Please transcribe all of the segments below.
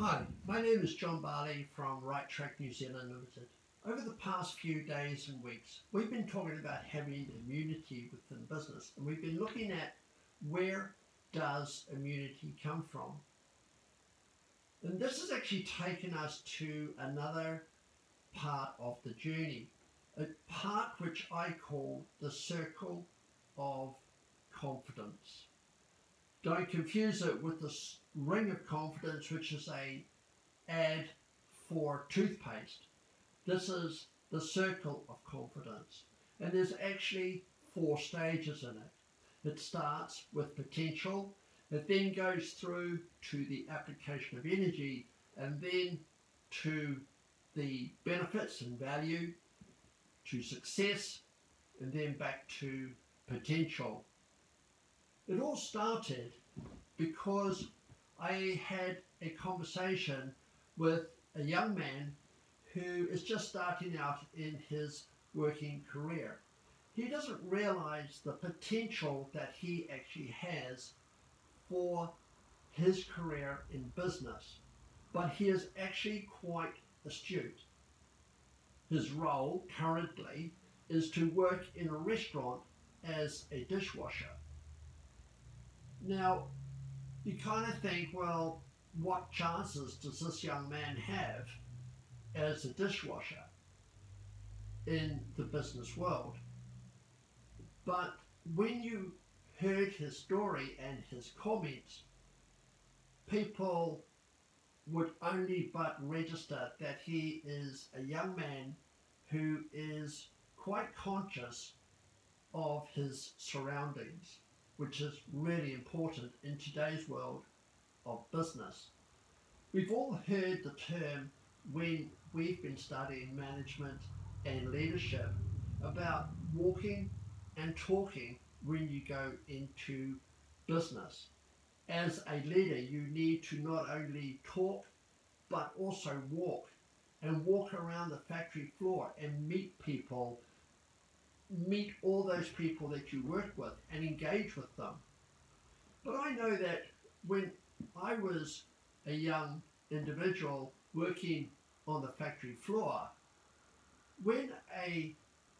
Hi, my name is John Barley from Right Track New Zealand Limited. Over the past few days and weeks, we've been talking about having immunity within business, and we've been looking at where does immunity come from. And this has actually taken us to another part of the journey, a part which I call the circle of confidence. Don't confuse it with the ring of confidence, which is a ad for toothpaste. This is the circle of confidence. And there's actually four stages in it. It starts with potential, it then goes through to the application of energy, and then to the benefits and value, to success, and then back to potential. It all started because I had a conversation with a young man who is just starting out in his working career. He doesn't realize the potential that he actually has for his career in business, but he is actually quite astute. His role currently is to work in a restaurant as a dishwasher. Now, you kind of think, well, what chances does this young man have as a dishwasher in the business world? But when you heard his story and his comments, people would only but register that he is a young man who is quite conscious of his surroundings which is really important in today's world of business. We've all heard the term when we've been studying management and leadership about walking and talking when you go into business. As a leader, you need to not only talk but also walk and walk around the factory floor and meet people meet all those people that you work with and engage with them. But I know that when I was a young individual working on the factory floor, when a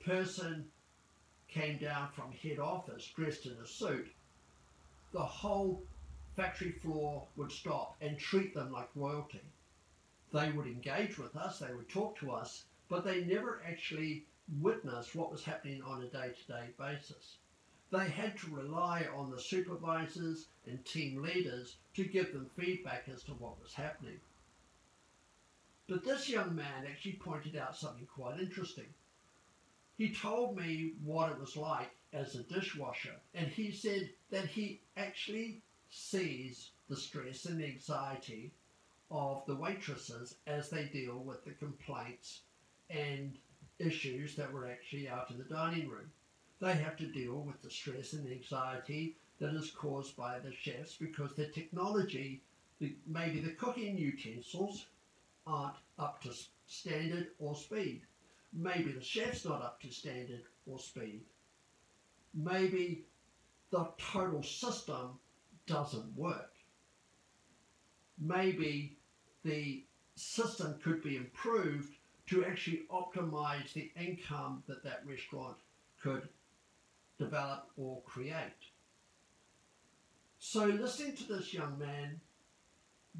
person came down from head office dressed in a suit, the whole factory floor would stop and treat them like royalty. They would engage with us, they would talk to us, but they never actually witness what was happening on a day-to-day basis. They had to rely on the supervisors and team leaders to give them feedback as to what was happening. But this young man actually pointed out something quite interesting. He told me what it was like as a dishwasher, and he said that he actually sees the stress and anxiety of the waitresses as they deal with the complaints and issues that were actually out in the dining room. They have to deal with the stress and the anxiety that is caused by the chefs because the technology, the, maybe the cooking utensils aren't up to standard or speed. Maybe the chef's not up to standard or speed. Maybe the total system doesn't work. Maybe the system could be improved to actually optimize the income that that restaurant could develop or create. So listening to this young man,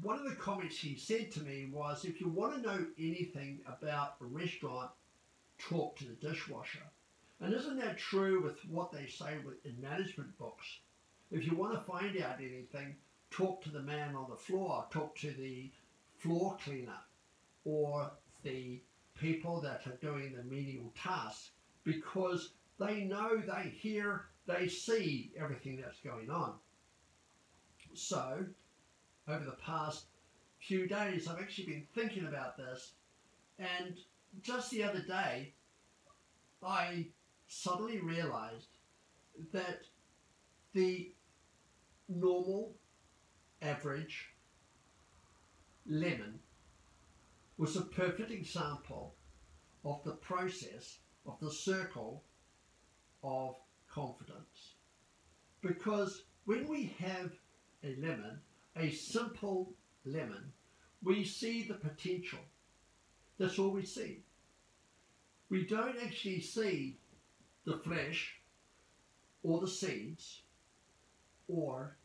one of the comments he said to me was, if you want to know anything about a restaurant, talk to the dishwasher. And isn't that true with what they say in management books? If you want to find out anything, talk to the man on the floor, talk to the floor cleaner or the people that are doing the menial tasks because they know, they hear, they see everything that's going on. So, over the past few days, I've actually been thinking about this, and just the other day, I suddenly realized that the normal, average lemon was a perfect example of the process of the circle of confidence. Because when we have a lemon, a simple lemon, we see the potential. That's all we see. We don't actually see the flesh or the seeds or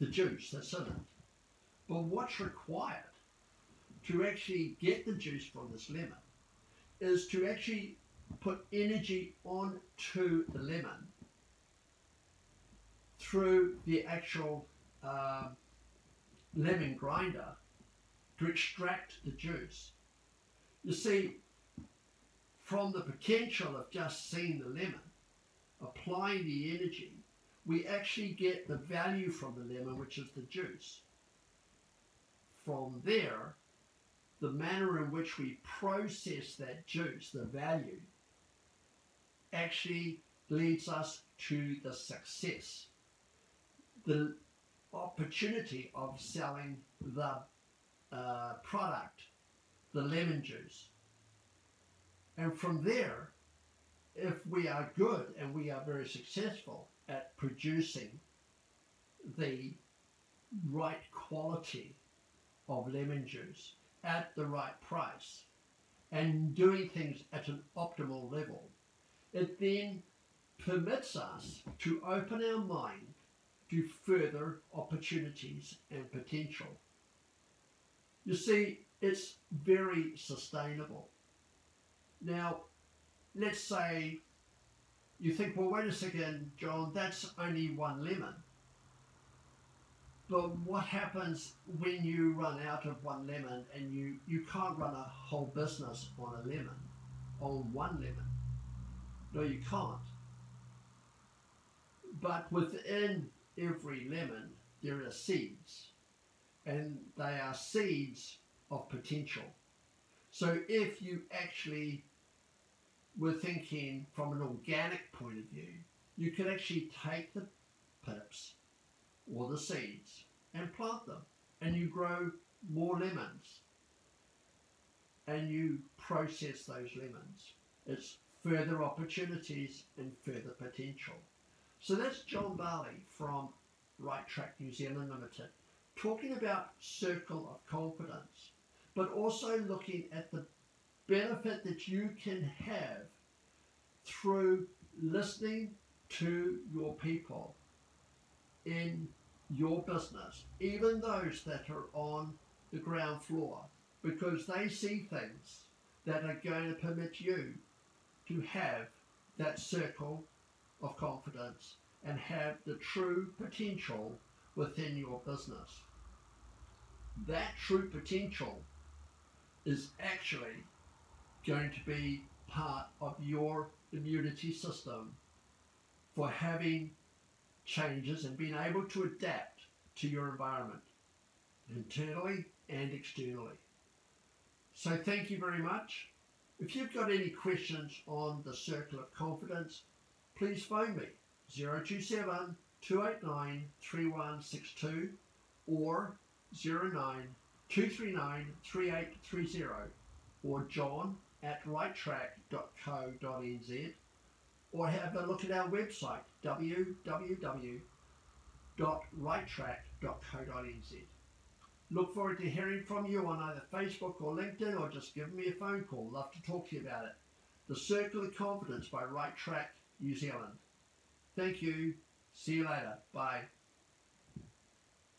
the juice that's in it. But what's required to actually get the juice from this lemon is to actually put energy onto the lemon through the actual uh, lemon grinder to extract the juice. You see, from the potential of just seeing the lemon, applying the energy, we actually get the value from the lemon, which is the juice. From there, the manner in which we process that juice, the value, actually leads us to the success, the opportunity of selling the uh, product, the lemon juice. And from there, if we are good and we are very successful at producing the right quality of lemon juice at the right price and doing things at an optimal level, it then permits us to open our mind to further opportunities and potential. You see, it's very sustainable. Now, let's say you think, well, wait a second, John, that's only one lemon. But what happens when you run out of one lemon and you, you can't run a whole business on a lemon, on one lemon? No, you can't. But within every lemon, there are seeds, and they are seeds of potential. So if you actually were thinking from an organic point of view, you could actually take the pips or the seeds and plant them, and you grow more lemons, and you process those lemons. It's further opportunities and further potential. So that's John Barley from Right Track New Zealand Limited, talking about circle of confidence, but also looking at the benefit that you can have through listening to your people in your business, even those that are on the ground floor, because they see things that are going to permit you to have that circle of confidence and have the true potential within your business. That true potential is actually going to be part of your immunity system for having changes and being able to adapt to your environment internally and externally. So thank you very much. If you've got any questions on the circle of confidence, please phone me 027 289 3162 or 09 239 3830 or john at righttrack.co.nz or have a look at our website www.righttrack.co.nz. Look forward to hearing from you on either Facebook or LinkedIn or just give me a phone call. Love to talk to you about it. The Circle of Confidence by Right Track New Zealand. Thank you. See you later. Bye.